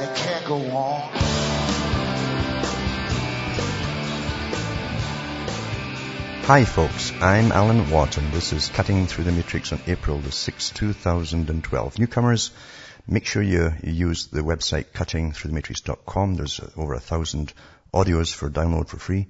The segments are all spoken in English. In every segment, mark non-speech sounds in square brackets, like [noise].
and it can't go on. Hi folks, I'm Alan Watt and this is Cutting Through the Matrix on April the 6th, 2012. Newcomers, make sure you, you use the website cuttingthroughthematrix.com. There's over a thousand audios for download for free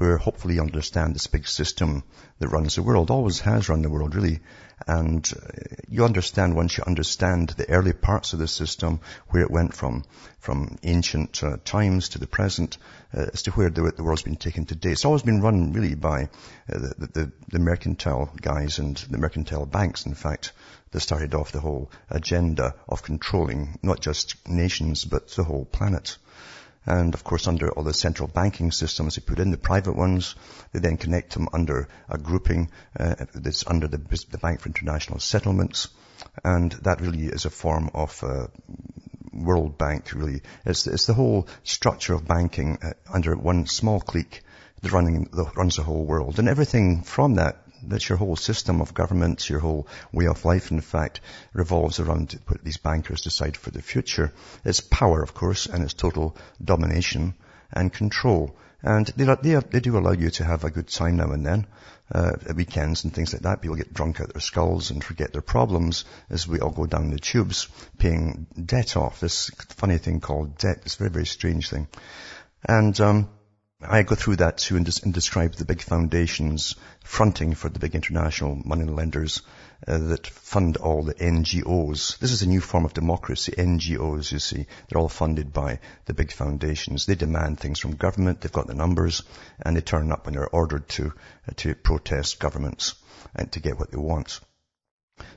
where hopefully you understand this big system that runs the world, always has run the world really. And uh, you understand once you understand the early parts of the system, where it went from, from ancient uh, times to the present, uh, as to where the, the, world's been taken today. It's always been run really by uh, the, the, the mercantile guys and the mercantile banks, in fact, that started off the whole agenda of controlling not just nations, but the whole planet. And of course, under all the central banking systems, they put in the private ones. They then connect them under a grouping uh, that's under the, the, Bank for International Settlements. And that really is a form of uh, World Bank, really. It's, it's, the whole structure of banking uh, under one small clique that running, that runs the whole world. And everything from that that's your whole system of government, your whole way of life, in fact, revolves around what these bankers decide for the future. It's power, of course, and it's total domination and control. And they, they, they do allow you to have a good time now and then, uh, at weekends and things like that. People get drunk out their skulls and forget their problems as we all go down the tubes paying debt off. This funny thing called debt. It's a very, very strange thing. And, um, I go through that too and, and, describe the big foundations fronting for the big international money lenders uh, that fund all the NGOs. This is a new form of democracy, NGOs, you see. They're all funded by the big foundations. They demand things from government, they've got the numbers, and they turn up when they're ordered to, uh, to protest governments and to get what they want.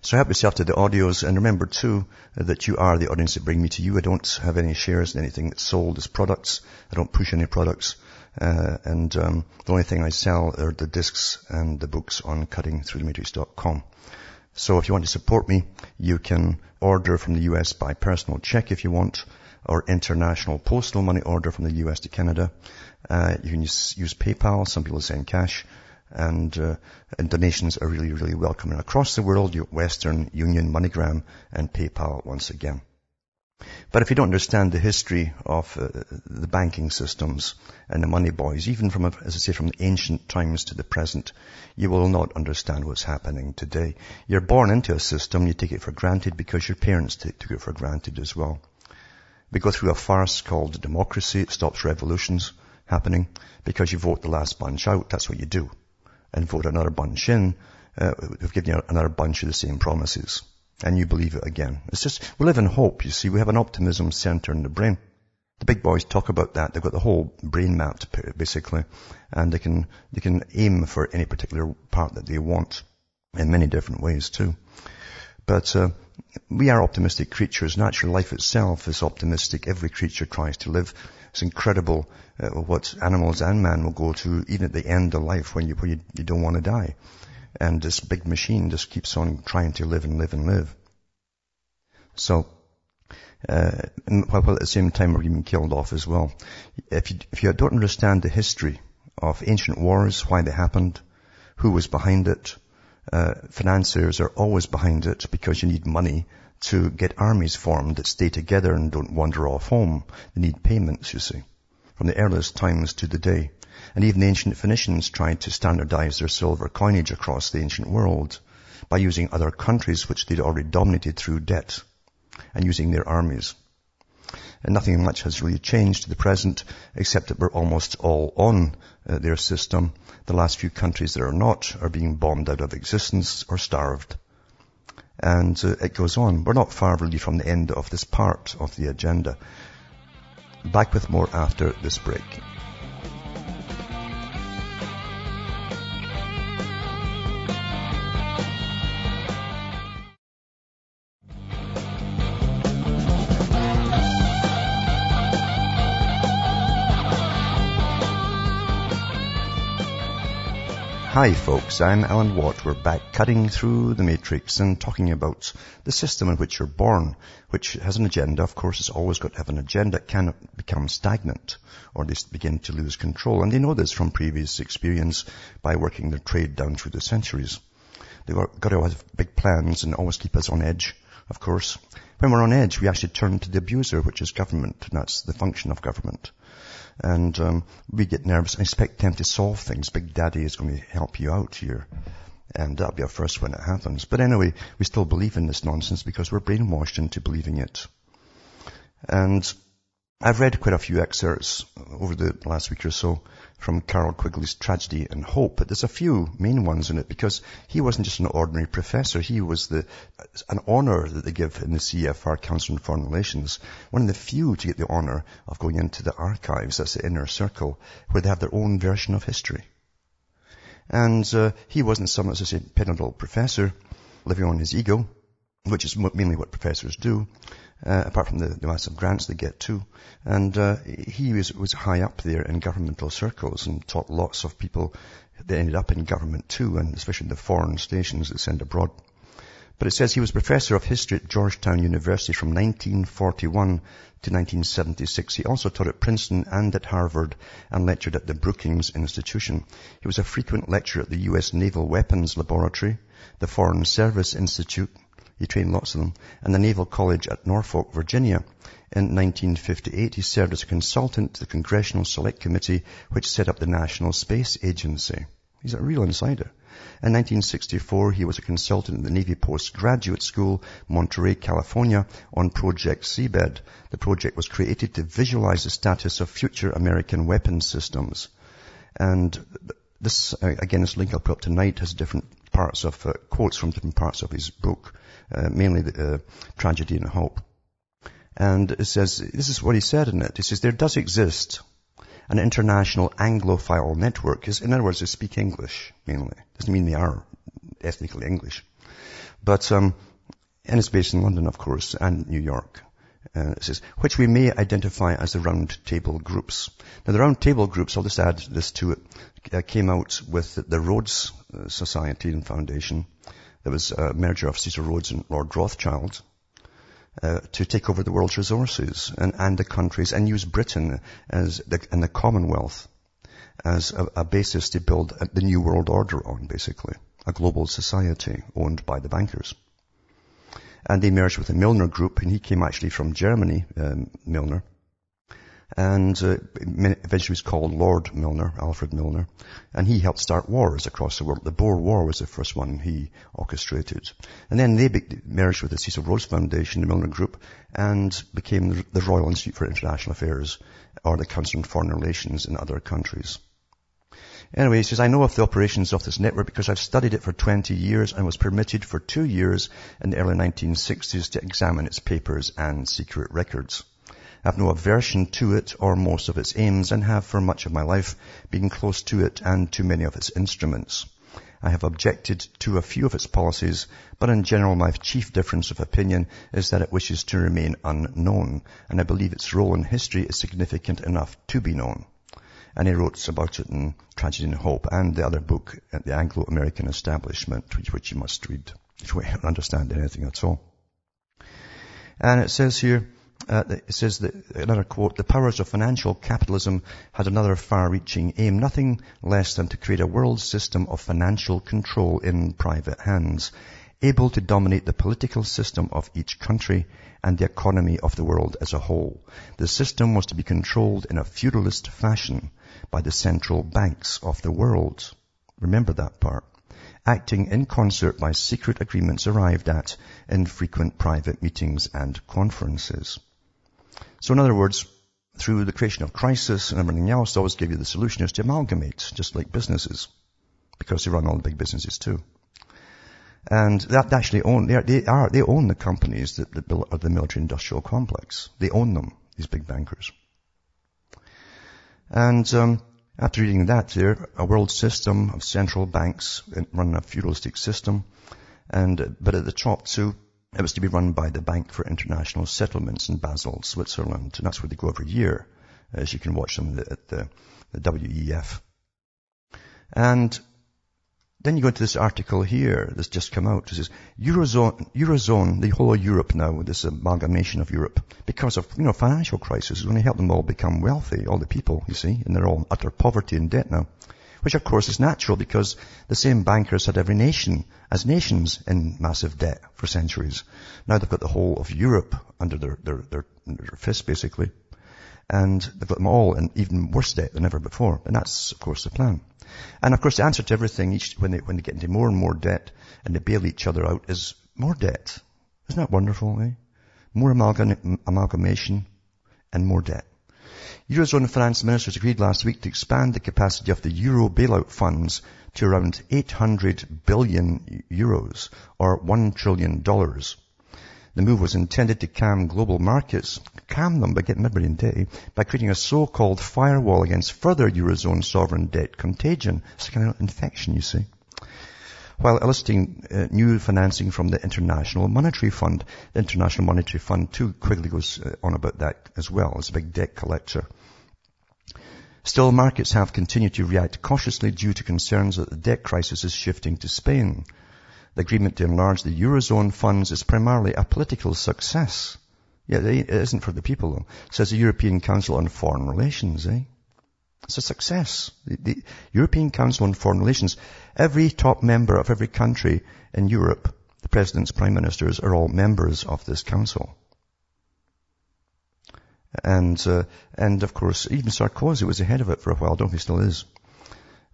So help yourself to the audios and remember too that you are the audience that bring me to you. I don't have any shares in anything that's sold as products. I don't push any products. Uh, and um, the only thing I sell are the discs and the books on cuttingthroughthematrix.com. So if you want to support me, you can order from the US by personal check if you want, or international postal money order from the US to Canada. Uh, you can use, use, PayPal. Some people send cash. And, uh, and, donations are really, really welcome. And across the world, Western Union, MoneyGram, and PayPal once again. But if you don't understand the history of uh, the banking systems and the money boys, even from, as I say, from ancient times to the present, you will not understand what's happening today. You're born into a system, you take it for granted because your parents t- took it for granted as well. We go through a farce called democracy. It stops revolutions happening because you vote the last bunch out. That's what you do. And vote another bunch in. Uh, we've given you another bunch of the same promises and you believe it again. It's just, we live in hope, you see. We have an optimism center in the brain. The big boys talk about that. They've got the whole brain mapped, basically, and they can, they can aim for any particular part that they want in many different ways too. But, uh, we are optimistic creatures. Natural life itself is optimistic. Every creature tries to live. It's incredible uh, what animals and man will go to even at the end of life when you, when you, you don't want to die. And this big machine just keeps on trying to live and live and live. So, uh, while at the same time we're being killed off as well. If you, if you don't understand the history of ancient wars, why they happened, who was behind it, uh, financiers are always behind it because you need money to get armies formed that stay together and don't wander off home. They need payments, you see, from the earliest times to the day. And even the ancient Phoenicians tried to standardize their silver coinage across the ancient world by using other countries which they'd already dominated through debt and using their armies. And nothing much has really changed to the present, except that we're almost all on uh, their system. The last few countries that are not are being bombed out of existence or starved. And uh, it goes on. We're not far really from the end of this part of the agenda. Back with more after this break. Hi folks, I'm Alan Watt. We're back cutting through the matrix and talking about the system in which you're born, which has an agenda. Of course, it's always got to have an agenda. It cannot become stagnant or they begin to lose control. And they know this from previous experience by working their trade down through the centuries. They've got to have big plans and always keep us on edge, of course. When we're on edge, we actually turn to the abuser, which is government, and that's the function of government. And um, we get nervous and expect them to solve things. Big Daddy is going to help you out here. And that'll be our first when it happens. But anyway, we still believe in this nonsense because we're brainwashed into believing it. And I've read quite a few excerpts over the last week or so from Carroll Quigley's Tragedy and Hope, but there's a few main ones in it because he wasn't just an ordinary professor. He was the, an honor that they give in the CFR Council on Foreign Relations. One of the few to get the honor of going into the archives, that's the inner circle, where they have their own version of history. And uh, he wasn't some, as I say, pedant professor living on his ego, which is mainly what professors do uh, apart from the, the, massive grants they get too. And uh, he was, was high up there in governmental circles and taught lots of people that ended up in government too, and especially the foreign stations that send abroad. But it says he was professor of history at Georgetown University from 1941 to 1976. He also taught at Princeton and at Harvard and lectured at the Brookings Institution. He was a frequent lecturer at the U.S. Naval Weapons Laboratory, the Foreign Service Institute, he trained lots of them. And the Naval College at Norfolk, Virginia. In 1958, he served as a consultant to the Congressional Select Committee, which set up the National Space Agency. He's a real insider. In 1964, he was a consultant at the Navy Postgraduate School, Monterey, California, on Project Seabed. The project was created to visualize the status of future American weapons systems. And this, uh, again, this link I'll put up tonight has different parts of, uh, quotes from different parts of his book mainly the, uh, tragedy and hope. And it says, this is what he said in it. He says, there does exist an international Anglophile network. In other words, they speak English mainly. Doesn't mean they are ethnically English. But, um, and it's based in London, of course, and New York. Uh, it says, which we may identify as the round table groups. Now the round table groups, I'll just add this to it, uh, came out with the Rhodes uh, Society and Foundation there was a merger of Cecil Rhodes and Lord Rothschild uh, to take over the world's resources and, and the countries and use Britain as the, and the Commonwealth as a, a basis to build a, the new world order on, basically. A global society owned by the bankers. And they merged with the Milner Group, and he came actually from Germany, um, Milner and uh, eventually was called Lord Milner, Alfred Milner, and he helped start wars across the world. The Boer War was the first one he orchestrated. And then they merged with the Cecil Rhodes Foundation, the Milner Group, and became the Royal Institute for International Affairs, or the Council on Foreign Relations in other countries. Anyway, he says, I know of the operations of this network because I've studied it for 20 years and was permitted for two years in the early 1960s to examine its papers and secret records. I have no aversion to it or most of its aims and have for much of my life been close to it and to many of its instruments. I have objected to a few of its policies, but in general my chief difference of opinion is that it wishes to remain unknown, and I believe its role in history is significant enough to be known. And he wrote about it in Tragedy and Hope and the other book, The Anglo-American Establishment, which, which you must read if you want [laughs] to understand anything at all. And it says here, uh, it says that, another quote, the powers of financial capitalism had another far-reaching aim, nothing less than to create a world system of financial control in private hands, able to dominate the political system of each country and the economy of the world as a whole. The system was to be controlled in a feudalist fashion by the central banks of the world. Remember that part acting in concert by secret agreements arrived at in frequent private meetings and conferences. So in other words, through the creation of crisis and everything else, they always give you the solution is to amalgamate, just like businesses, because they run all the big businesses too. And that actually own, they are, they, are, they own the companies that, that build the military industrial complex. They own them, these big bankers. And um, after reading that there, a world system of central banks run a feudalistic system, and but at the top too, it was to be run by the Bank for International Settlements in Basel, Switzerland, and that's where they go every year, as you can watch them at the, the WEF. And then you go into this article here that's just come out. It says Eurozone, Eurozone, the whole of Europe now, this amalgamation of Europe, because of, you know, financial crisis is going to help them all become wealthy, all the people, you see, and they're all utter poverty and debt now. Which of course is natural because the same bankers had every nation as nations in massive debt for centuries. Now they've got the whole of Europe under their, their, their, their fist basically. And they've got them all in even worse debt than ever before. And that's of course the plan. And of course the answer to everything each, when they, when they get into more and more debt and they bail each other out is more debt. Isn't that wonderful, eh? More amalgam, amalgamation and more debt. Eurozone finance ministers agreed last week to expand the capacity of the euro bailout funds to around 800 billion euros or $1 trillion. The move was intended to calm global markets, calm them by getting in day, by creating a so-called firewall against further Eurozone sovereign debt contagion. It's a kind of infection, you see while eliciting uh, new financing from the International Monetary Fund. The International Monetary Fund too quickly goes uh, on about that as well. It's a big debt collector. Still, markets have continued to react cautiously due to concerns that the debt crisis is shifting to Spain. The agreement to enlarge the Eurozone funds is primarily a political success. Yeah, it isn't for the people though, says the European Council on Foreign Relations, eh? It's a success. The, the, European Council on Foreign Relations, every top member of every country in Europe, the presidents, prime ministers, are all members of this council. And, uh, and of course, even Sarkozy was ahead of it for a while, don't he still is.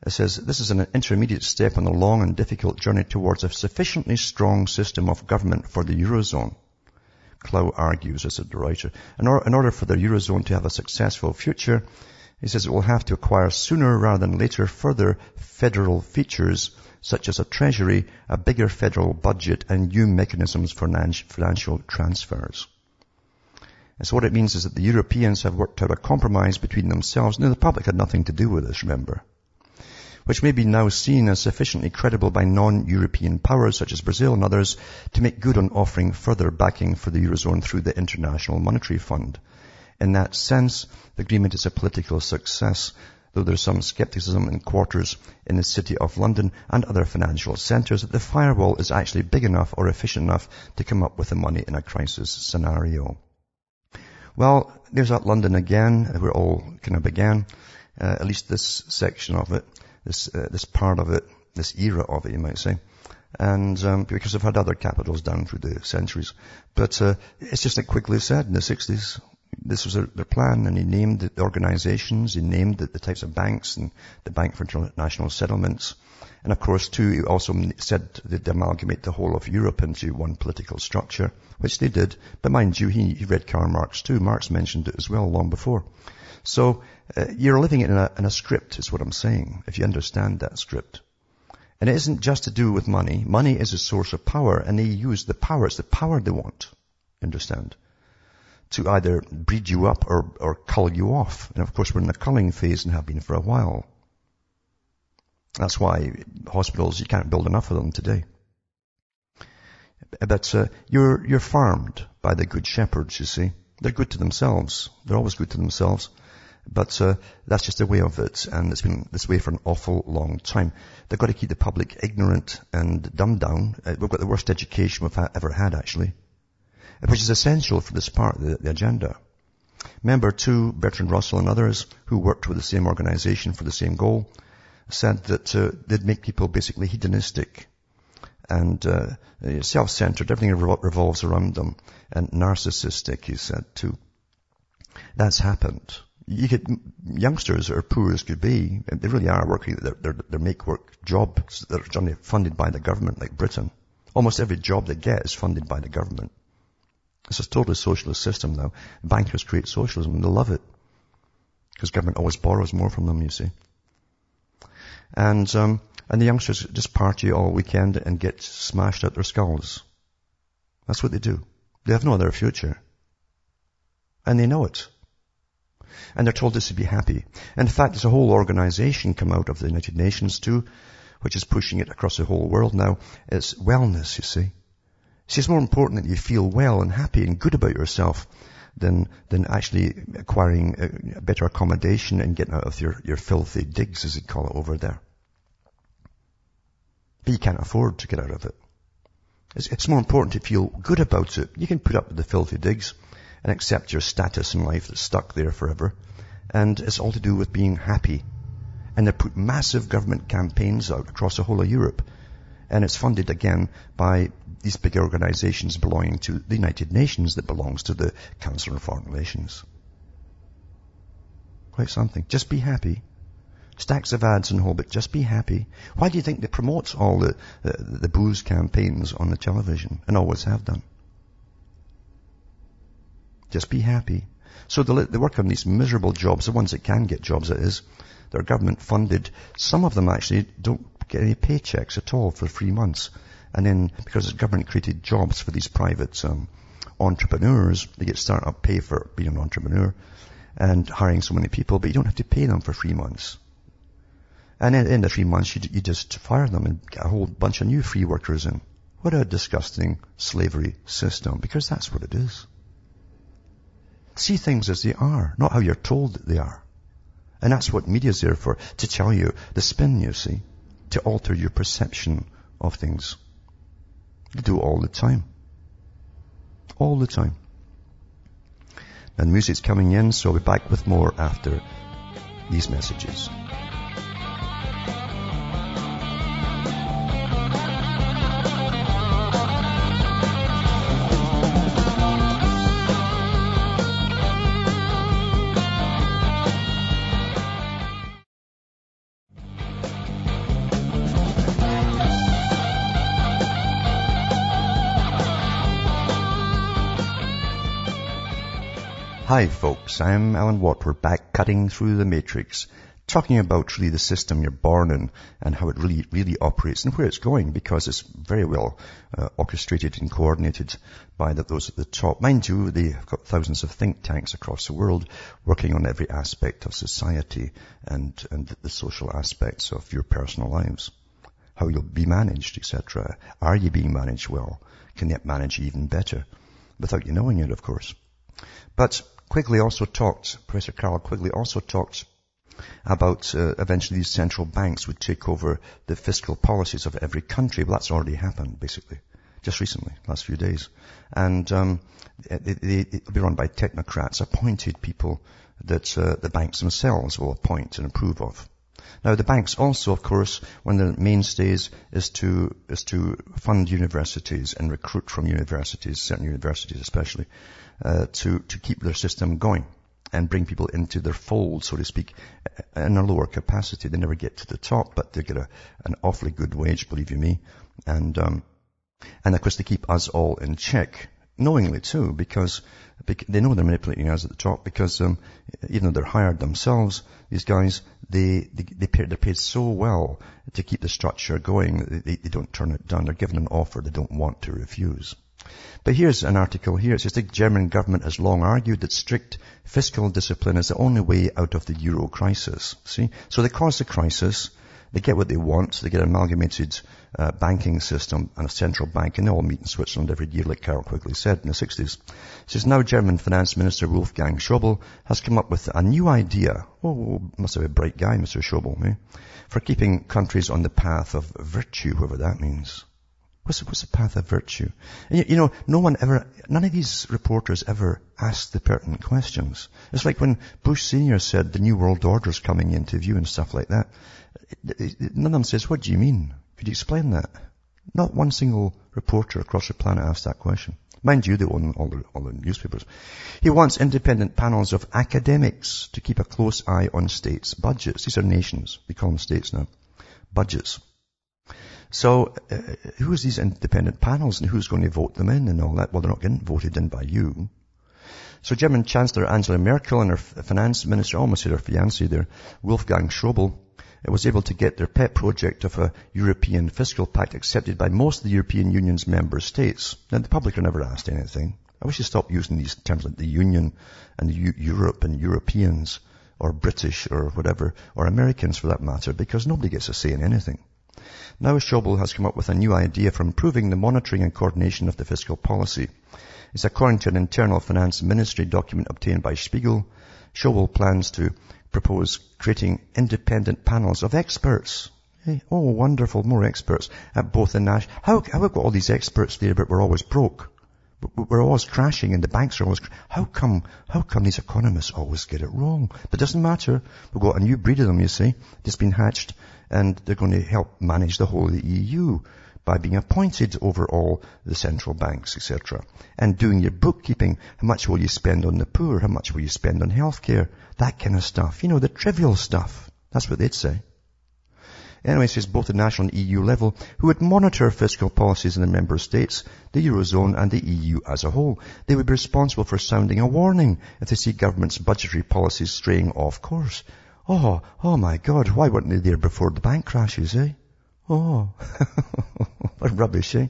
It says, this is an intermediate step on a long and difficult journey towards a sufficiently strong system of government for the Eurozone. Klau argues, as a writer, in, or, in order for the Eurozone to have a successful future, he says it will have to acquire sooner rather than later further federal features such as a treasury, a bigger federal budget and new mechanisms for financial transfers. And so what it means is that the Europeans have worked out a compromise between themselves. Now the public had nothing to do with this, remember. Which may be now seen as sufficiently credible by non-European powers such as Brazil and others to make good on offering further backing for the Eurozone through the International Monetary Fund. In that sense, the agreement is a political success, though there's some skepticism in quarters in the city of London and other financial centres that the firewall is actually big enough or efficient enough to come up with the money in a crisis scenario. Well, there's that London again, where it all kind of began, uh, at least this section of it, this, uh, this part of it, this era of it, you might say. And um, because they've had other capitals down through the centuries. But uh, it's just Quigley said in the 60s, this was their plan and he named the organizations, he named the, the, types of banks and the Bank for International Settlements. And of course too, he also said they'd amalgamate the whole of Europe into one political structure, which they did. But mind you, he, he read Karl Marx too. Marx mentioned it as well long before. So uh, you're living in a, in a script is what I'm saying, if you understand that script. And it isn't just to do with money. Money is a source of power and they use the power. It's the power they want. Understand? To either breed you up or, or cull you off. And of course we're in the culling phase and have been for a while. That's why hospitals, you can't build enough of them today. But uh, you're, you're farmed by the good shepherds, you see. They're good to themselves. They're always good to themselves. But uh, that's just the way of it, and it's been this way for an awful long time. They've got to keep the public ignorant and dumbed down. Uh, we've got the worst education we've ha- ever had, actually which is essential for this part of the, the agenda. Member two, Bertrand Russell and others who worked with the same organization for the same goal said that uh, they'd make people basically hedonistic and uh, self-centered. Everything revolves around them. And narcissistic, he said too. That's happened. You youngsters are poor as could be. They really are working their, their, their make work jobs that are funded by the government like Britain. Almost every job they get is funded by the government. It's a totally socialist system now. Bankers create socialism and they love it. Because government always borrows more from them, you see. And, um, and the youngsters just party all weekend and get smashed out their skulls. That's what they do. They have no other future. And they know it. And they're told this to be happy. In fact, there's a whole organization come out of the United Nations too, which is pushing it across the whole world now. It's wellness, you see. See, it's more important that you feel well and happy and good about yourself than, than actually acquiring a better accommodation and getting out of your, your filthy digs, as they call it over there. but you can't afford to get out of it. It's, it's more important to feel good about it. You can put up with the filthy digs and accept your status in life that's stuck there forever. And it's all to do with being happy. And they put massive government campaigns out across the whole of Europe. And it's funded again by these big organizations belonging to the United Nations that belongs to the Council on Foreign Relations. Quite something. Just be happy. Stacks of ads and all, but just be happy. Why do you think they promote all the, the, the booze campaigns on the television and always have done? Just be happy. So they, they work on these miserable jobs, the ones that can get jobs, it is. They're government funded. Some of them actually don't get any paychecks at all for three months. And then, because the government created jobs for these private um, entrepreneurs, they get start-up pay for being an entrepreneur and hiring so many people, but you don't have to pay them for three months. And in, the three months, you, you just fire them and get a whole bunch of new free workers in. What a disgusting slavery system, because that's what it is. See things as they are, not how you're told that they are. And that's what media's there for, to tell you the spin, you see, to alter your perception of things. They do it all the time. All the time. And music's coming in, so I'll be back with more after these messages. Hi folks, I'm Alan Watt. We're back cutting through the matrix, talking about really the system you're born in and how it really, really operates and where it's going because it's very well uh, orchestrated and coordinated by the, those at the top. Mind you, they've got thousands of think tanks across the world working on every aspect of society and, and the social aspects of your personal lives. How you'll be managed, etc. Are you being managed well? Can you manage even better? Without you knowing it, of course. But Quigley also talked, Professor Carl Quigley also talked about uh, eventually these central banks would take over the fiscal policies of every country. Well, that's already happened, basically, just recently, last few days. And um, it'll be run by technocrats, appointed people that uh, the banks themselves will appoint and approve of. Now, the banks also, of course, one of the mainstays is to is to fund universities and recruit from universities, certain universities especially, uh, to, to keep their system going and bring people into their fold, so to speak, in a lower capacity. They never get to the top, but they get a, an awfully good wage, believe you me. And, um, and of course they keep us all in check, knowingly too, because they know they're manipulating us at the top because, um, even though they're hired themselves, these guys, they, they, they pay, they're paid so well to keep the structure going, they, they don't turn it down. They're given an offer they don't want to refuse. But here's an article here. It says the German government has long argued that strict fiscal discipline is the only way out of the euro crisis. See? So they cause the crisis. They get what they want. They get an amalgamated uh, banking system and a central bank, and they all meet in Switzerland every year, like Carroll Quigley said in the 60s. It says now German Finance Minister Wolfgang Schäuble has come up with a new idea. Oh, must have been a bright guy, Mr. Schäuble, eh? For keeping countries on the path of virtue, whatever that means. What's, what's the path of virtue? And you know, no one ever, none of these reporters ever asked the pertinent questions. It's like when Bush Sr. said the New World Order's coming into view and stuff like that. None of them says, what do you mean? Could you explain that? Not one single reporter across the planet asked that question. Mind you, they own all the, all the newspapers. He wants independent panels of academics to keep a close eye on states' budgets. These are nations. We call them states now. Budgets. So uh, who's these independent panels and who's going to vote them in and all that? Well, they're not getting voted in by you. So German Chancellor Angela Merkel and her finance minister, almost her fiancé there, Wolfgang Schäuble, uh, was able to get their pet project of a European fiscal pact accepted by most of the European Union's member states. Now, the public are never asked anything. I wish you stopped using these terms like the Union and U- Europe and Europeans or British or whatever, or Americans for that matter, because nobody gets a say in anything. Now Schäuble has come up with a new idea for improving the monitoring and coordination of the fiscal policy. It's according to an internal finance ministry document obtained by Spiegel. Schäuble plans to propose creating independent panels of experts. Hey, oh, wonderful, more experts at both the national. How, how have got all these experts there, but we're always broke? We're always crashing and the banks are always, cr- how come, how come these economists always get it wrong? But it doesn't matter. We've got a new breed of them, you see, that's been hatched and they're going to help manage the whole of the EU by being appointed over all the central banks, etc. And doing your bookkeeping. How much will you spend on the poor? How much will you spend on healthcare? That kind of stuff. You know, the trivial stuff. That's what they'd say. Says both the national and EU level, who would monitor fiscal policies in the member states, the Eurozone and the EU as a whole. They would be responsible for sounding a warning if they see government's budgetary policies straying off course. Oh, oh my God, why weren't they there before the bank crashes, eh? Oh, [laughs] what rubbish, eh?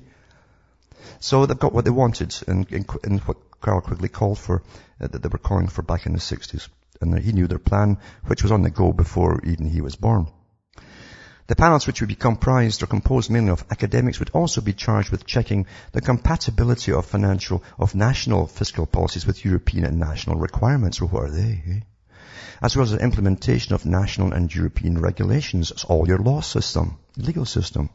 So they've got what they wanted in, in, in what Carroll Quigley called for, uh, that they were calling for back in the 60s. And he knew their plan, which was on the go before even he was born. The panels which would be comprised or composed mainly of academics would also be charged with checking the compatibility of financial, of national fiscal policies with European and national requirements. Well, what are they? Eh? As well as the implementation of national and European regulations. It's all your law system, legal system.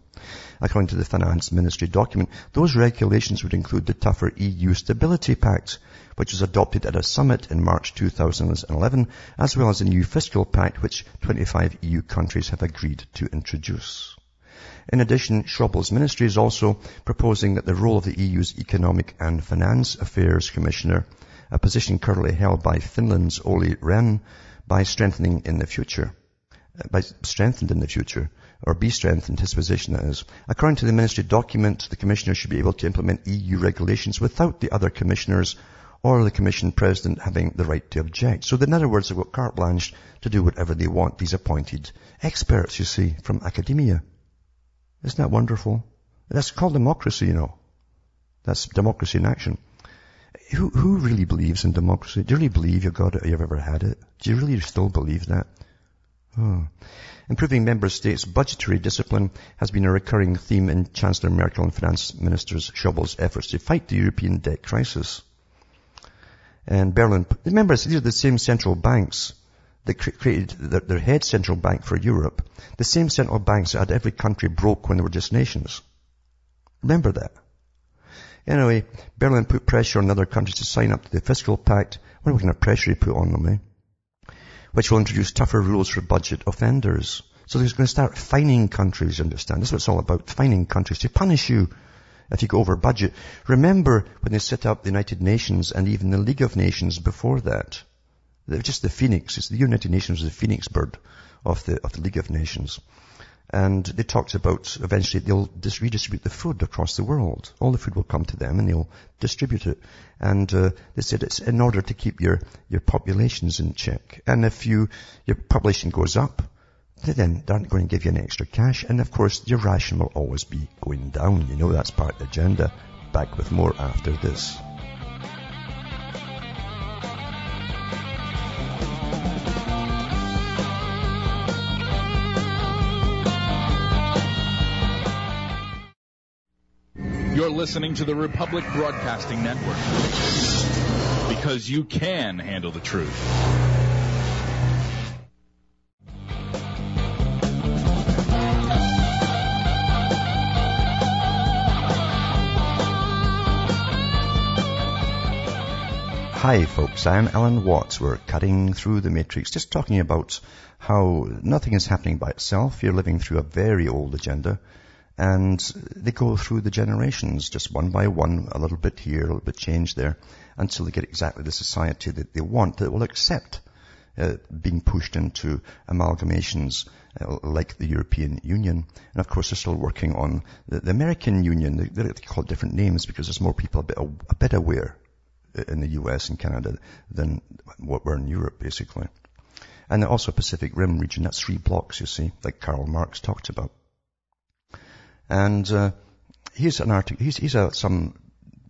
According to the Finance Ministry document, those regulations would include the tougher EU Stability Pact, which was adopted at a summit in March 2011, as well as a new fiscal pact which 25 EU countries have agreed to introduce. In addition, Schäuble's ministry is also proposing that the role of the EU's Economic and Finance Affairs Commissioner, a position currently held by Finland's Olli Rehn, by strengthening in the future, uh, by strengthened in the future, or be strengthened, his position is. According to the ministry document, the commissioner should be able to implement EU regulations without the other commissioners or the Commission President having the right to object. So in other words, they've got carte blanche to do whatever they want, these appointed experts, you see, from academia. Isn't that wonderful? That's called democracy, you know. That's democracy in action. Who, who really believes in democracy? Do you really believe you've got it, you've ever had it? Do you really still believe that? Oh. Improving member states' budgetary discipline has been a recurring theme in Chancellor Merkel and Finance Minister Schäuble's efforts to fight the European debt crisis and Berlin. Remember, these are the same central banks that created their head central bank for Europe. The same central banks that had every country broke when they were just nations. Remember that. Anyway, Berlin put pressure on other countries to sign up to the fiscal pact. What kind of pressure he put on them, eh? Which will introduce tougher rules for budget offenders. So he's going to start fining countries, you understand? That's what it's all about, fining countries to punish you if you go over budget. Remember when they set up the United Nations and even the League of Nations before that. They're just the phoenix. It's the United Nations was the phoenix bird of the, of the League of Nations. And they talked about eventually they'll redistribute the food across the world. All the food will come to them and they'll distribute it. And uh, they said it's in order to keep your, your populations in check. And if you, your population goes up, they then aren't going to give you any extra cash. And of course, your ration will always be going down. You know that's part of the agenda. Back with more after this. You're listening to the Republic Broadcasting Network because you can handle the truth. Hi folks, I'm Alan Watts. We're cutting through the matrix, just talking about how nothing is happening by itself. You're living through a very old agenda and they go through the generations, just one by one, a little bit here, a little bit change there, until they get exactly the society that they want, that will accept uh, being pushed into amalgamations uh, like the European Union. And of course, they're still working on the, the American Union. They, they call it different names because there's more people a bit, a bit aware in the US and Canada than what we're in Europe, basically. And also Pacific Rim region, that's three blocks, you see, like Karl Marx talked about. And uh, here's an article, here's, here's a, some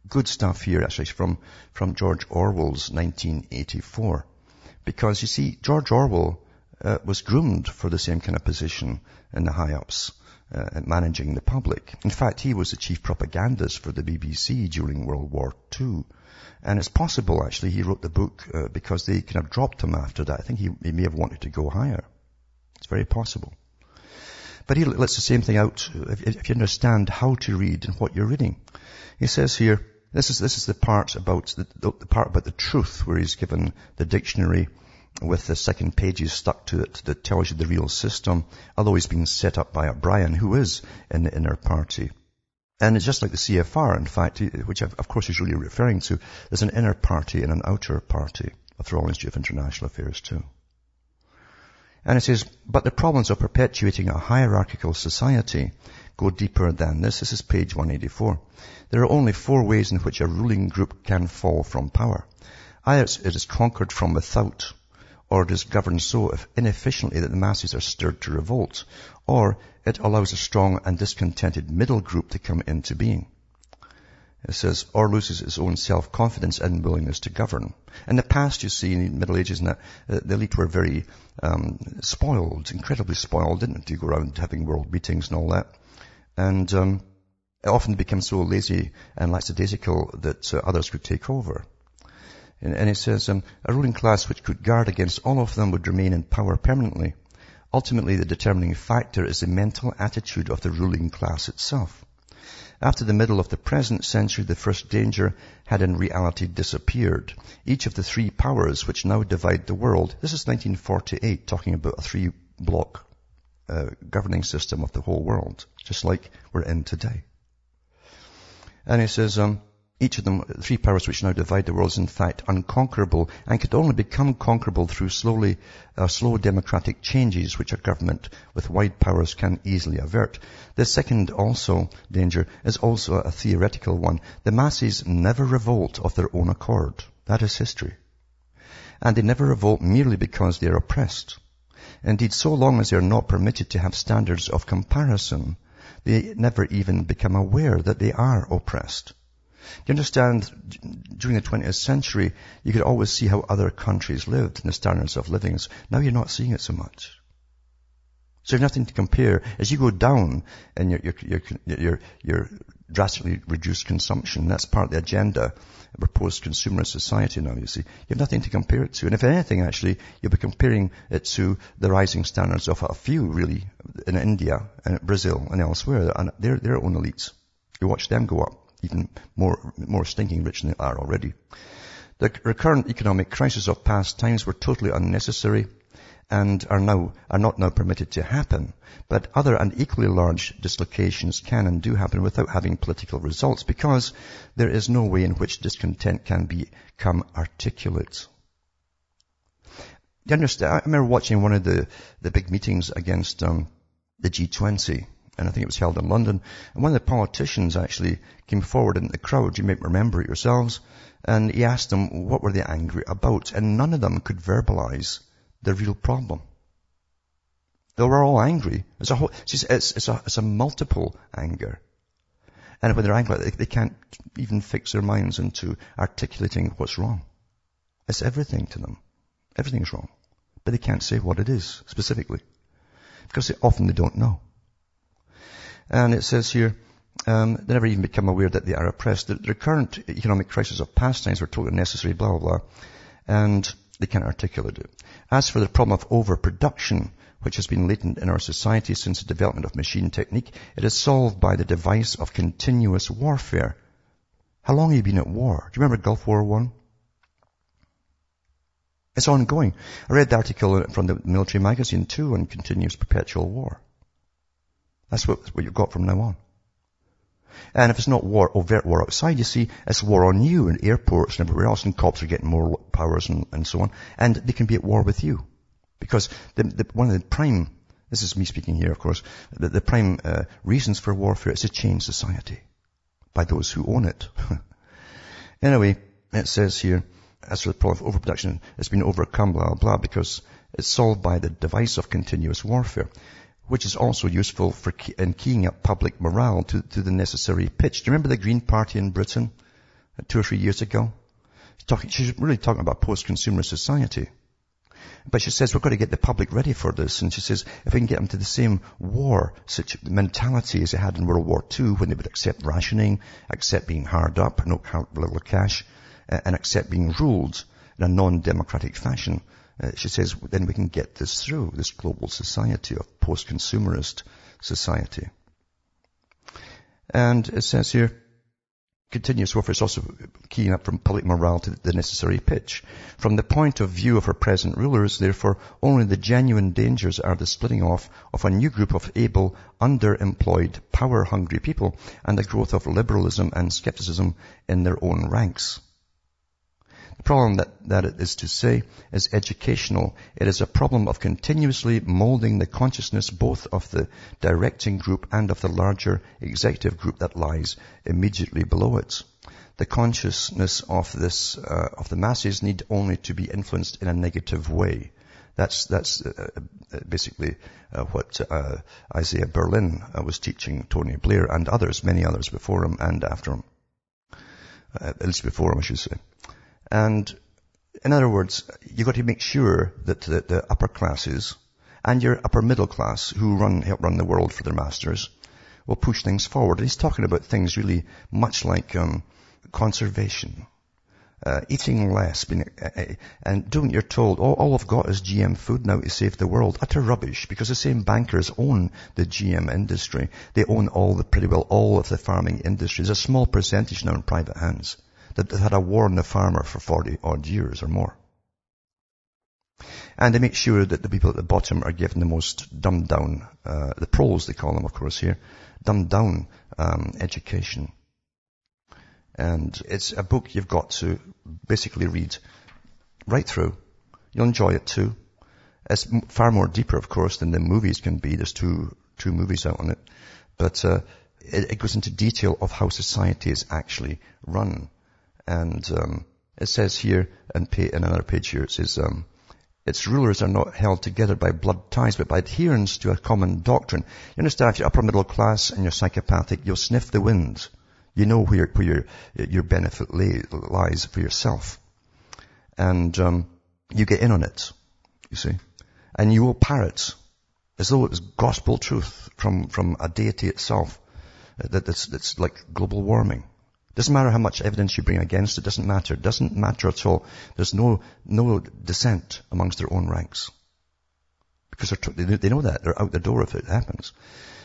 good stuff here, actually, from, from George Orwell's 1984. Because, you see, George Orwell uh, was groomed for the same kind of position in the high-ups. Uh, managing the public. In fact, he was the chief propagandist for the BBC during World War II. And it's possible, actually, he wrote the book uh, because they kind of dropped him after that. I think he, he may have wanted to go higher. It's very possible. But he lets the same thing out if you understand how to read and what you're reading. He says here, this is, this is the part about the, the part about the truth where he's given the dictionary with the second pages stuck to it that tells you the real system, although he's being set up by a O'Brien, who is in the inner party. And it's just like the CFR, in fact, which of course he's really referring to. There's an inner party and an outer party of the Royal Institute of International Affairs too. And it says, but the problems of perpetuating a hierarchical society go deeper than this. This is page 184. There are only four ways in which a ruling group can fall from power. Either it is conquered from without, or it is governed so inefficiently that the masses are stirred to revolt, or it allows a strong and discontented middle group to come into being. It says, or loses its own self-confidence and willingness to govern. In the past, you see, in the Middle Ages, uh, the elite were very um, spoiled, incredibly spoiled, didn't they? Go around having world meetings and all that. And um, it often became so lazy and lackadaisical that uh, others could take over. And, and it says, um, a ruling class which could guard against all of them would remain in power permanently. Ultimately, the determining factor is the mental attitude of the ruling class itself. After the middle of the present century, the first danger had in reality disappeared. Each of the three powers which now divide the world, this is 1948, talking about a three block uh, governing system of the whole world, just like we're in today. And he says, um, each of them, three powers which now divide the world is in fact unconquerable and could only become conquerable through slowly, uh, slow democratic changes which a government with wide powers can easily avert. The second also danger is also a theoretical one. The masses never revolt of their own accord. That is history. And they never revolt merely because they are oppressed. Indeed, so long as they are not permitted to have standards of comparison, they never even become aware that they are oppressed. You understand, during the 20th century, you could always see how other countries lived and the standards of living. Now you're not seeing it so much. So you have nothing to compare. As you go down in your, your, your, your, your drastically reduced consumption, that's part of the agenda of a post-consumer society now, you see. You have nothing to compare it to. And if anything, actually, you'll be comparing it to the rising standards of a few, really, in India and Brazil and elsewhere. And they're their own elites. You watch them go up even more, more stinking rich than they are already. The recurrent economic crises of past times were totally unnecessary and are now, are not now permitted to happen. But other and equally large dislocations can and do happen without having political results because there is no way in which discontent can become articulate. You understand? I remember watching one of the, the big meetings against um, the G20 and I think it was held in London. And one of the politicians actually came forward in the crowd, you may remember it yourselves, and he asked them what were they angry about, and none of them could verbalize the real problem. They were all angry. It's a, whole, it's, it's, a, it's a multiple anger. And when they're angry, they, they can't even fix their minds into articulating what's wrong. It's everything to them. Everything's wrong. But they can't say what it is specifically. Because they, often they don't know. And it says here, um, they never even become aware that they are oppressed. The, the current economic crisis of past times were totally necessary, blah, blah, blah. And they can't articulate it. As for the problem of overproduction, which has been latent in our society since the development of machine technique, it is solved by the device of continuous warfare. How long have you been at war? Do you remember Gulf War One? It's ongoing. I read the article from the military magazine too on continuous perpetual war. That's what, what you've got from now on. And if it's not war, overt war outside, you see, it's war on you in airports and everywhere else, and cops are getting more powers and, and so on. And they can be at war with you. Because the, the, one of the prime, this is me speaking here, of course, the, the prime uh, reasons for warfare is to change society by those who own it. [laughs] anyway, it says here, as for the problem of overproduction, it's been overcome, blah, blah, blah, because it's solved by the device of continuous warfare which is also useful for key, in keying up public morale to, to the necessary pitch. Do you remember the Green Party in Britain uh, two or three years ago? Talking, she's really talking about post-consumer society. But she says, we've got to get the public ready for this. And she says, if we can get them to the same war mentality as they had in World War II when they would accept rationing, accept being hard up, no little cash, and accept being ruled in a non-democratic fashion, uh, she says, then we can get this through, this global society of post-consumerist society. And it says here, continuous warfare is also keying up from public morale to the necessary pitch. From the point of view of her present rulers, therefore, only the genuine dangers are the splitting off of a new group of able, underemployed, power-hungry people and the growth of liberalism and skepticism in their own ranks. The problem that, that it is to say is educational. It is a problem of continuously molding the consciousness both of the directing group and of the larger executive group that lies immediately below it. The consciousness of this, uh, of the masses need only to be influenced in a negative way. That's, that's uh, uh basically uh, what uh, Isaiah Berlin uh, was teaching Tony Blair and others, many others before him and after him. at least before him, I should say. And in other words, you've got to make sure that the, the, upper classes and your upper middle class who run, help run the world for their masters will push things forward. And he's talking about things really much like um, conservation, uh, eating less, being, uh, uh and doing what you're told, all, all I've got is GM food now to save the world. Utter rubbish, because the same bankers own the GM industry. They own all the, pretty well all of the farming industry. There's a small percentage now in private hands that had a war on the farmer for 40 odd years or more. And they make sure that the people at the bottom are given the most dumbed down, uh, the proles they call them of course here, dumbed down um, education. And it's a book you've got to basically read right through. You'll enjoy it too. It's far more deeper, of course, than the movies can be. There's two, two movies out on it. But, uh, it, it, goes into detail of how society is actually run. And um, it says here, and in another page here, it says, um, its rulers are not held together by blood ties, but by adherence to a common doctrine. You understand, if you're upper middle class and you're psychopathic, you'll sniff the wind. You know where, where your, your benefit lay, lies for yourself. And um, you get in on it, you see. And you will parrot as though it was gospel truth from, from a deity itself. That, that's, that's like global warming. Doesn't matter how much evidence you bring against it, doesn't matter. Doesn't matter at all. There's no, no dissent amongst their own ranks. Because they know that. They're out the door if it happens.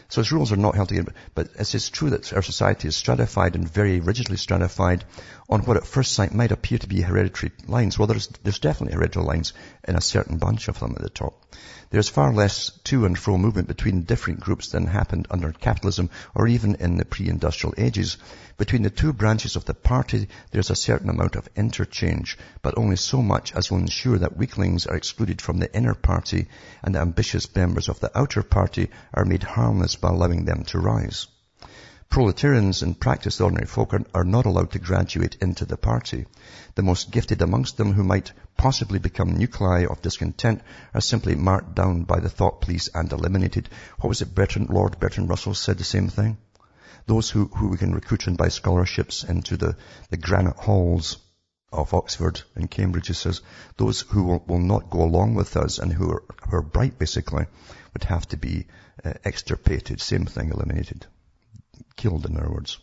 So its rules are not held together. But it is true that our society is stratified and very rigidly stratified on what at first sight might appear to be hereditary lines. Well, there's, there's definitely hereditary lines in a certain bunch of them at the top. There's far less to and fro movement between different groups than happened under capitalism or even in the pre-industrial ages. Between the two branches of the party, there's a certain amount of interchange, but only so much as will ensure that weaklings are excluded from the inner party and the ambitious members of the outer party are made harmless by allowing them to rise. Proletarians and practice ordinary folk are, are, not allowed to graduate into the party. The most gifted amongst them who might possibly become nuclei of discontent are simply marked down by the thought police and eliminated. What was it Bertrand, Lord Bertrand Russell said the same thing? Those who, who we can recruit and buy scholarships into the, the granite halls of Oxford and Cambridge, he says, those who will, will not go along with us and who are, who are bright basically would have to be uh, extirpated. Same thing, eliminated killed, in other words.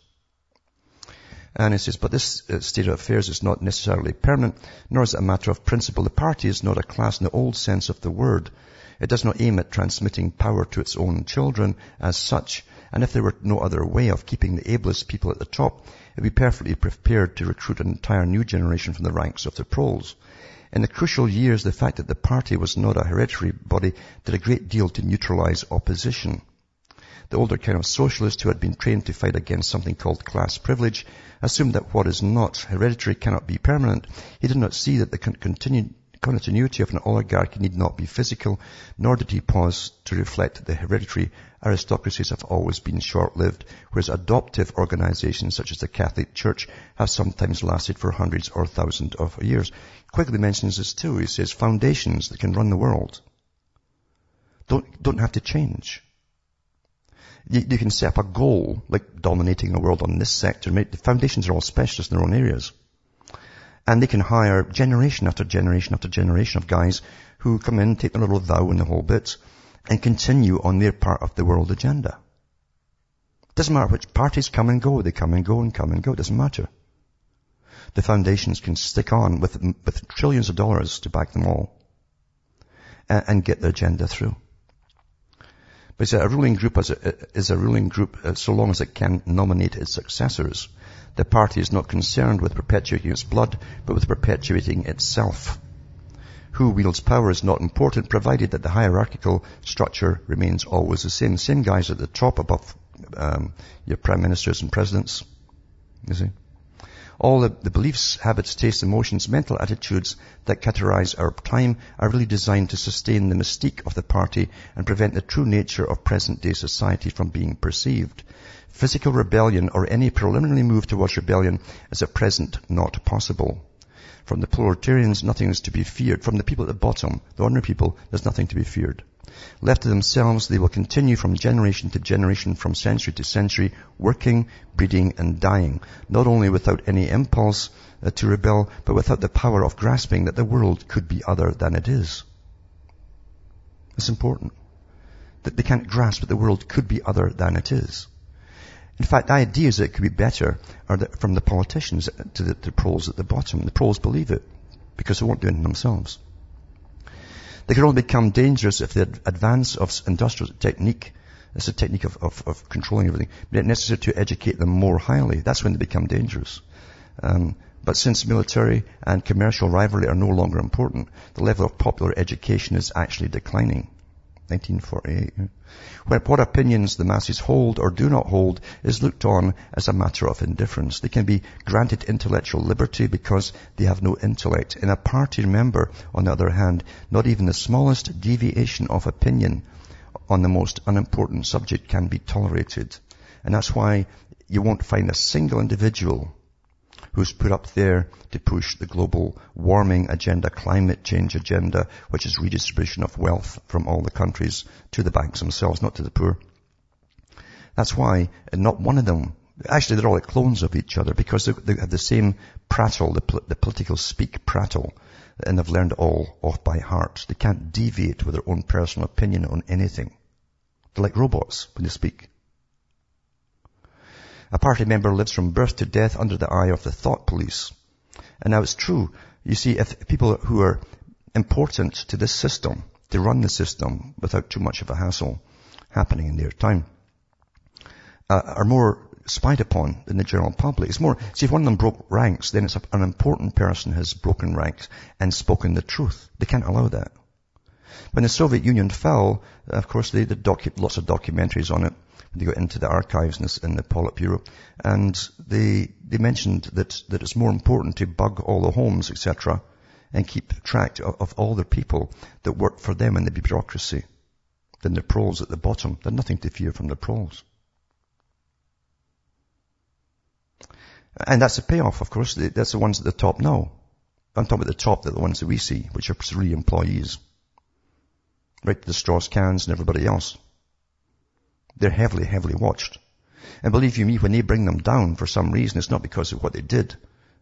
And he says, but this uh, state of affairs is not necessarily permanent, nor is it a matter of principle. The party is not a class in the old sense of the word. It does not aim at transmitting power to its own children as such. And if there were no other way of keeping the ablest people at the top, it would be perfectly prepared to recruit an entire new generation from the ranks of the proles. In the crucial years, the fact that the party was not a hereditary body did a great deal to neutralize opposition. The older kind of socialist who had been trained to fight against something called class privilege assumed that what is not hereditary cannot be permanent. He did not see that the continuity of an oligarchy need not be physical, nor did he pause to reflect that the hereditary aristocracies have always been short-lived, whereas adoptive organizations such as the Catholic Church have sometimes lasted for hundreds or thousands of years. Quigley mentions this too. He says foundations that can run the world don't, don't have to change. You, you, can set up a goal, like dominating the world on this sector. The foundations are all specialists in their own areas. And they can hire generation after generation after generation of guys who come in, take their little vow and the whole bit, and continue on their part of the world agenda. Doesn't matter which parties come and go, they come and go and come and go, it doesn't matter. The foundations can stick on with, with trillions of dollars to back them all and, and get their agenda through. But a ruling group is a, is a ruling group uh, so long as it can nominate its successors. The party is not concerned with perpetuating its blood, but with perpetuating itself. Who wields power is not important, provided that the hierarchical structure remains always the same. Same guys at the top above um, your prime ministers and presidents. You see? All the, the, beliefs, habits, tastes, emotions, mental attitudes that categorize our time are really designed to sustain the mystique of the party and prevent the true nature of present day society from being perceived. Physical rebellion or any preliminary move towards rebellion is at present not possible. From the proletarians, nothing is to be feared. From the people at the bottom, the ordinary people, there's nothing to be feared. Left to themselves, they will continue from generation to generation, from century to century, working, breeding, and dying, not only without any impulse uh, to rebel, but without the power of grasping that the world could be other than it is. It's important. That they can't grasp that the world could be other than it is. In fact, ideas that it could be better are from the politicians to the, the proles at the bottom. The proles believe it because they won't do it themselves. They can only become dangerous if the advance of industrial technique, it's a technique of, of, of controlling everything, but it's necessary to educate them more highly. That's when they become dangerous. Um, but since military and commercial rivalry are no longer important, the level of popular education is actually declining. 1948. Where What opinions the masses hold or do not hold is looked on as a matter of indifference. They can be granted intellectual liberty because they have no intellect. In a party member, on the other hand, not even the smallest deviation of opinion on the most unimportant subject can be tolerated. And that's why you won't find a single individual who's put up there to push the global warming agenda, climate change agenda, which is redistribution of wealth from all the countries to the banks themselves, not to the poor. That's why not one of them, actually they're all like clones of each other because they, have the same prattle, the, the political speak prattle, and they've learned all off by heart. They can't deviate with their own personal opinion on anything. They're like robots when they speak. A party member lives from birth to death under the eye of the thought police. And now it's true. You see, if people who are important to this system, to run the system without too much of a hassle happening in their time, uh, are more spied upon than the general public. It's more, see, if one of them broke ranks, then it's a, an important person has broken ranks and spoken the truth. They can't allow that. When the Soviet Union fell, of course, they did docu- lots of documentaries on it. They got into the archives in, this, in the Politburo, and they they mentioned that that it's more important to bug all the homes, etc., and keep track of, of all the people that work for them in the bureaucracy than the proles at the bottom. They're nothing to fear from the proles. And that's the payoff, of course. That's the ones at the top now. I'm talking about the top, they're the ones that we see, which are really employees. Right to the Strauss-Kahns and everybody else. They're heavily, heavily watched. And believe you me, when they bring them down for some reason, it's not because of what they did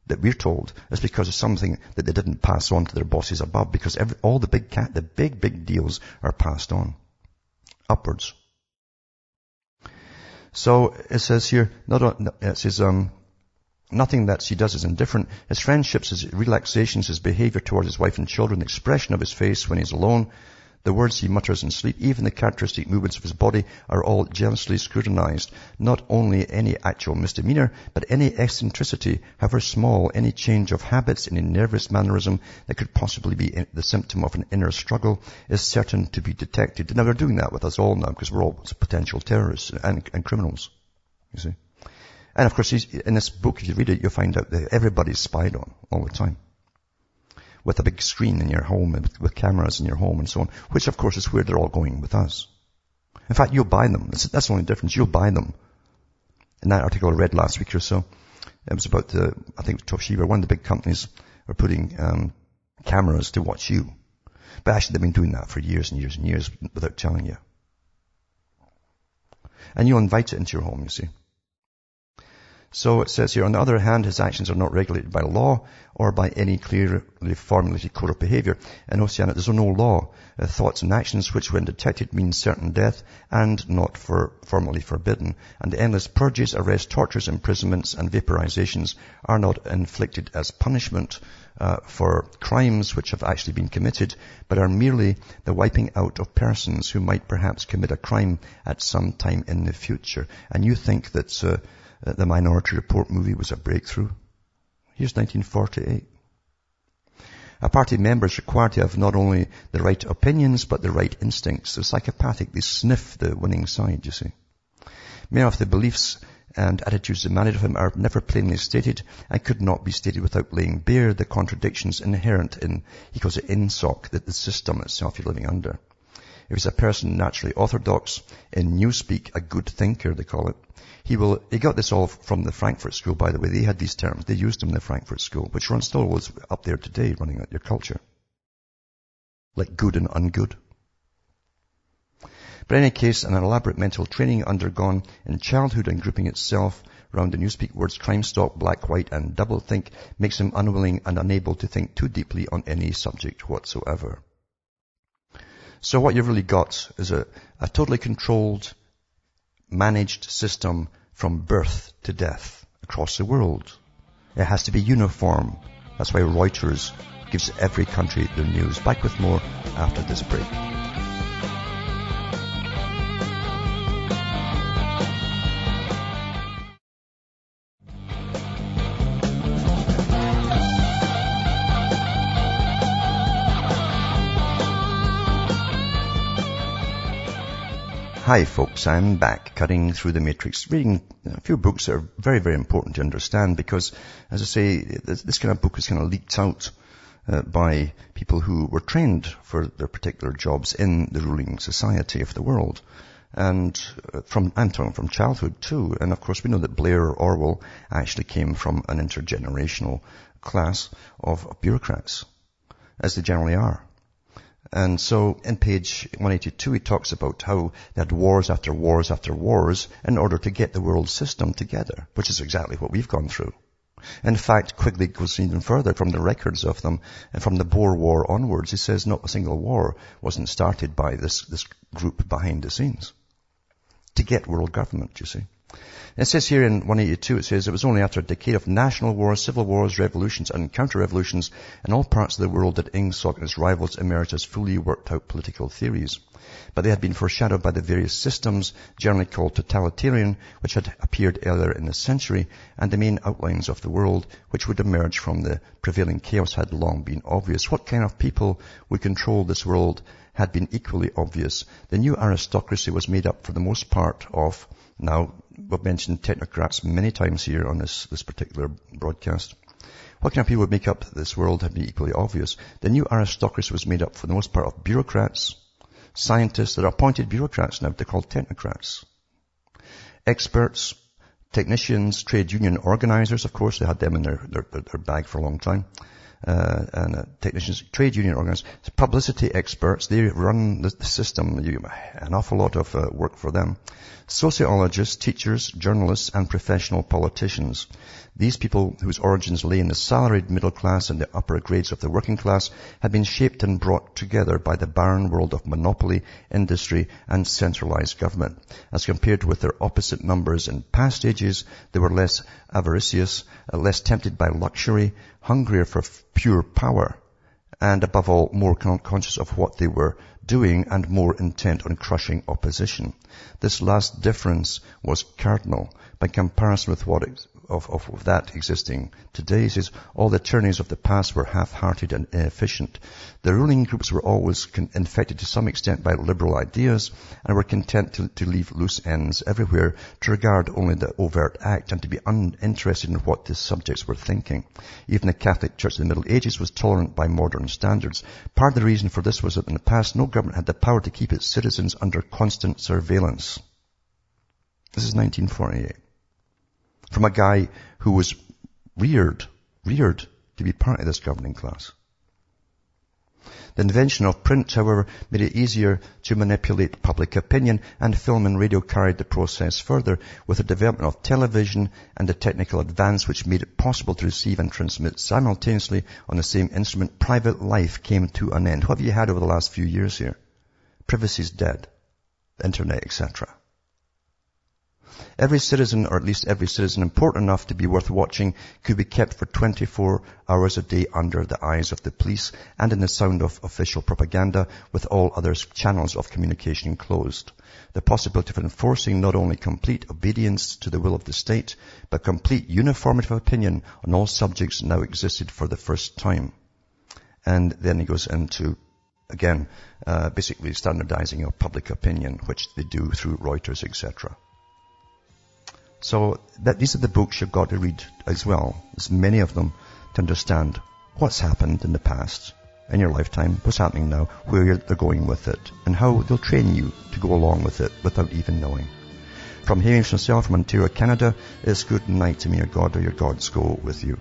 that we're told. It's because of something that they didn't pass on to their bosses above because every, all the big cat, the big, big deals are passed on upwards. So it says here, not, it says, um, Nothing that he does is indifferent. His friendships, his relaxations, his behavior towards his wife and children, the expression of his face when he's alone, the words he mutters in sleep, even the characteristic movements of his body are all jealously scrutinized. Not only any actual misdemeanor, but any eccentricity, however small, any change of habits, any nervous mannerism that could possibly be the symptom of an inner struggle is certain to be detected. Now they're doing that with us all now because we're all potential terrorists and, and criminals. You see. And of course, in this book, if you read it, you'll find out that everybody's spied on all the time with a big screen in your home and with, with cameras in your home and so on, which of course is where they're all going with us. In fact, you'll buy them. That's, that's the only difference. You'll buy them. In that article I read last week or so, it was about the, I think Toshiba, one of the big companies are putting um, cameras to watch you. But actually they've been doing that for years and years and years without telling you. And you'll invite it into your home, you see. So it says here, on the other hand, his actions are not regulated by law or by any clearly formulated code of behavior. In Oceania, there's no law. Uh, thoughts and actions which, when detected, mean certain death and not for formally forbidden. And the endless purges, arrests, tortures, imprisonments, and vaporizations are not inflicted as punishment uh, for crimes which have actually been committed, but are merely the wiping out of persons who might perhaps commit a crime at some time in the future. And you think that uh, Uh, the Minority Report movie was a breakthrough? Here's 1948. A party member is required to have not only the right opinions, but the right instincts. They're psychopathic. They sniff the winning side, you see. Many of the beliefs and attitudes demanded of him are never plainly stated and could not be stated without laying bare the contradictions inherent in, he calls it INGSOC, that the system itself you're living under. If he's a person naturally orthodox, in Newspeak, a good thinker, they call it, he will, he got this all from the Frankfurt School, by the way. They had these terms. They used them in the Frankfurt School, which runs still was up there today, running out your culture. Like good and ungood. But in any case, an elaborate mental training undergone in childhood and grouping itself around the newspeak words crime stop, black, white, and double think makes him unwilling and unable to think too deeply on any subject whatsoever. So what you've really got is a, a totally controlled, managed system from birth to death across the world. It has to be uniform. That's why Reuters gives every country their news. Back with more after this break. Hi folks, I'm back cutting through the matrix, reading a few books that are very, very important to understand because, as I say, this, kind of book is kind of leaked out uh, by people who were trained for their particular jobs in the ruling society of the world. And uh, from, I'm talking from childhood too. And of course we know that Blair or Orwell actually came from an intergenerational class of bureaucrats, as they generally are. And so in page 182 he talks about how they had wars after wars after wars in order to get the world system together, which is exactly what we've gone through. In fact, Quigley goes even further from the records of them and from the Boer War onwards. He says not a single war wasn't started by this, this group behind the scenes to get world government, you see. It says here in 182, it says it was only after a decade of national wars, civil wars, revolutions, and counter-revolutions in all parts of the world that INGSOC and its rivals emerged as fully worked out political theories. But they had been foreshadowed by the various systems, generally called totalitarian, which had appeared earlier in the century, and the main outlines of the world, which would emerge from the prevailing chaos had long been obvious. What kind of people would control this world had been equally obvious. The new aristocracy was made up for the most part of now, we've mentioned technocrats many times here on this, this particular broadcast. What kind of people would make up this world had been equally obvious. The new aristocracy was made up for the most part of bureaucrats, scientists that are appointed bureaucrats now, they're called technocrats. Experts, technicians, trade union organizers, of course, they had them in their, their, their bag for a long time uh, and uh, technicians, trade union organizers, publicity experts. They run the, system. You, an awful lot of uh, work for them. Sociologists, teachers, journalists, and professional politicians. These people whose origins lay in the salaried middle class and the upper grades of the working class had been shaped and brought together by the barren world of monopoly, industry, and centralized government. As compared with their opposite numbers in past ages, they were less avaricious, uh, less tempted by luxury, hungrier for pure power, and above all, more conscious of what they were doing and more intent on crushing opposition. This last difference was cardinal by comparison with what of, of, that existing today. says all the tyrannies of the past were half-hearted and inefficient. The ruling groups were always con- infected to some extent by liberal ideas and were content to, to leave loose ends everywhere, to regard only the overt act and to be uninterested in what the subjects were thinking. Even the Catholic Church in the Middle Ages was tolerant by modern standards. Part of the reason for this was that in the past no government had the power to keep its citizens under constant surveillance. This is 1948 from a guy who was reared, reared to be part of this governing class. The invention of print, however, made it easier to manipulate public opinion and film and radio carried the process further with the development of television and the technical advance which made it possible to receive and transmit simultaneously on the same instrument. Private life came to an end. What have you had over the last few years here? Privacy is dead. internet, etc. Every citizen, or at least every citizen important enough to be worth watching, could be kept for 24 hours a day under the eyes of the police and in the sound of official propaganda with all other channels of communication closed. The possibility of enforcing not only complete obedience to the will of the state, but complete uniformity of opinion on all subjects now existed for the first time. And then he goes into again, uh, basically standardizing of public opinion, which they do through Reuters, etc. So that, these are the books you've got to read as well. There's many of them to understand what's happened in the past, in your lifetime, what's happening now, where they're going with it, and how they'll train you to go along with it without even knowing. From Hamish myself from Ontario, Canada, it's good night to me, your God or your gods go with you.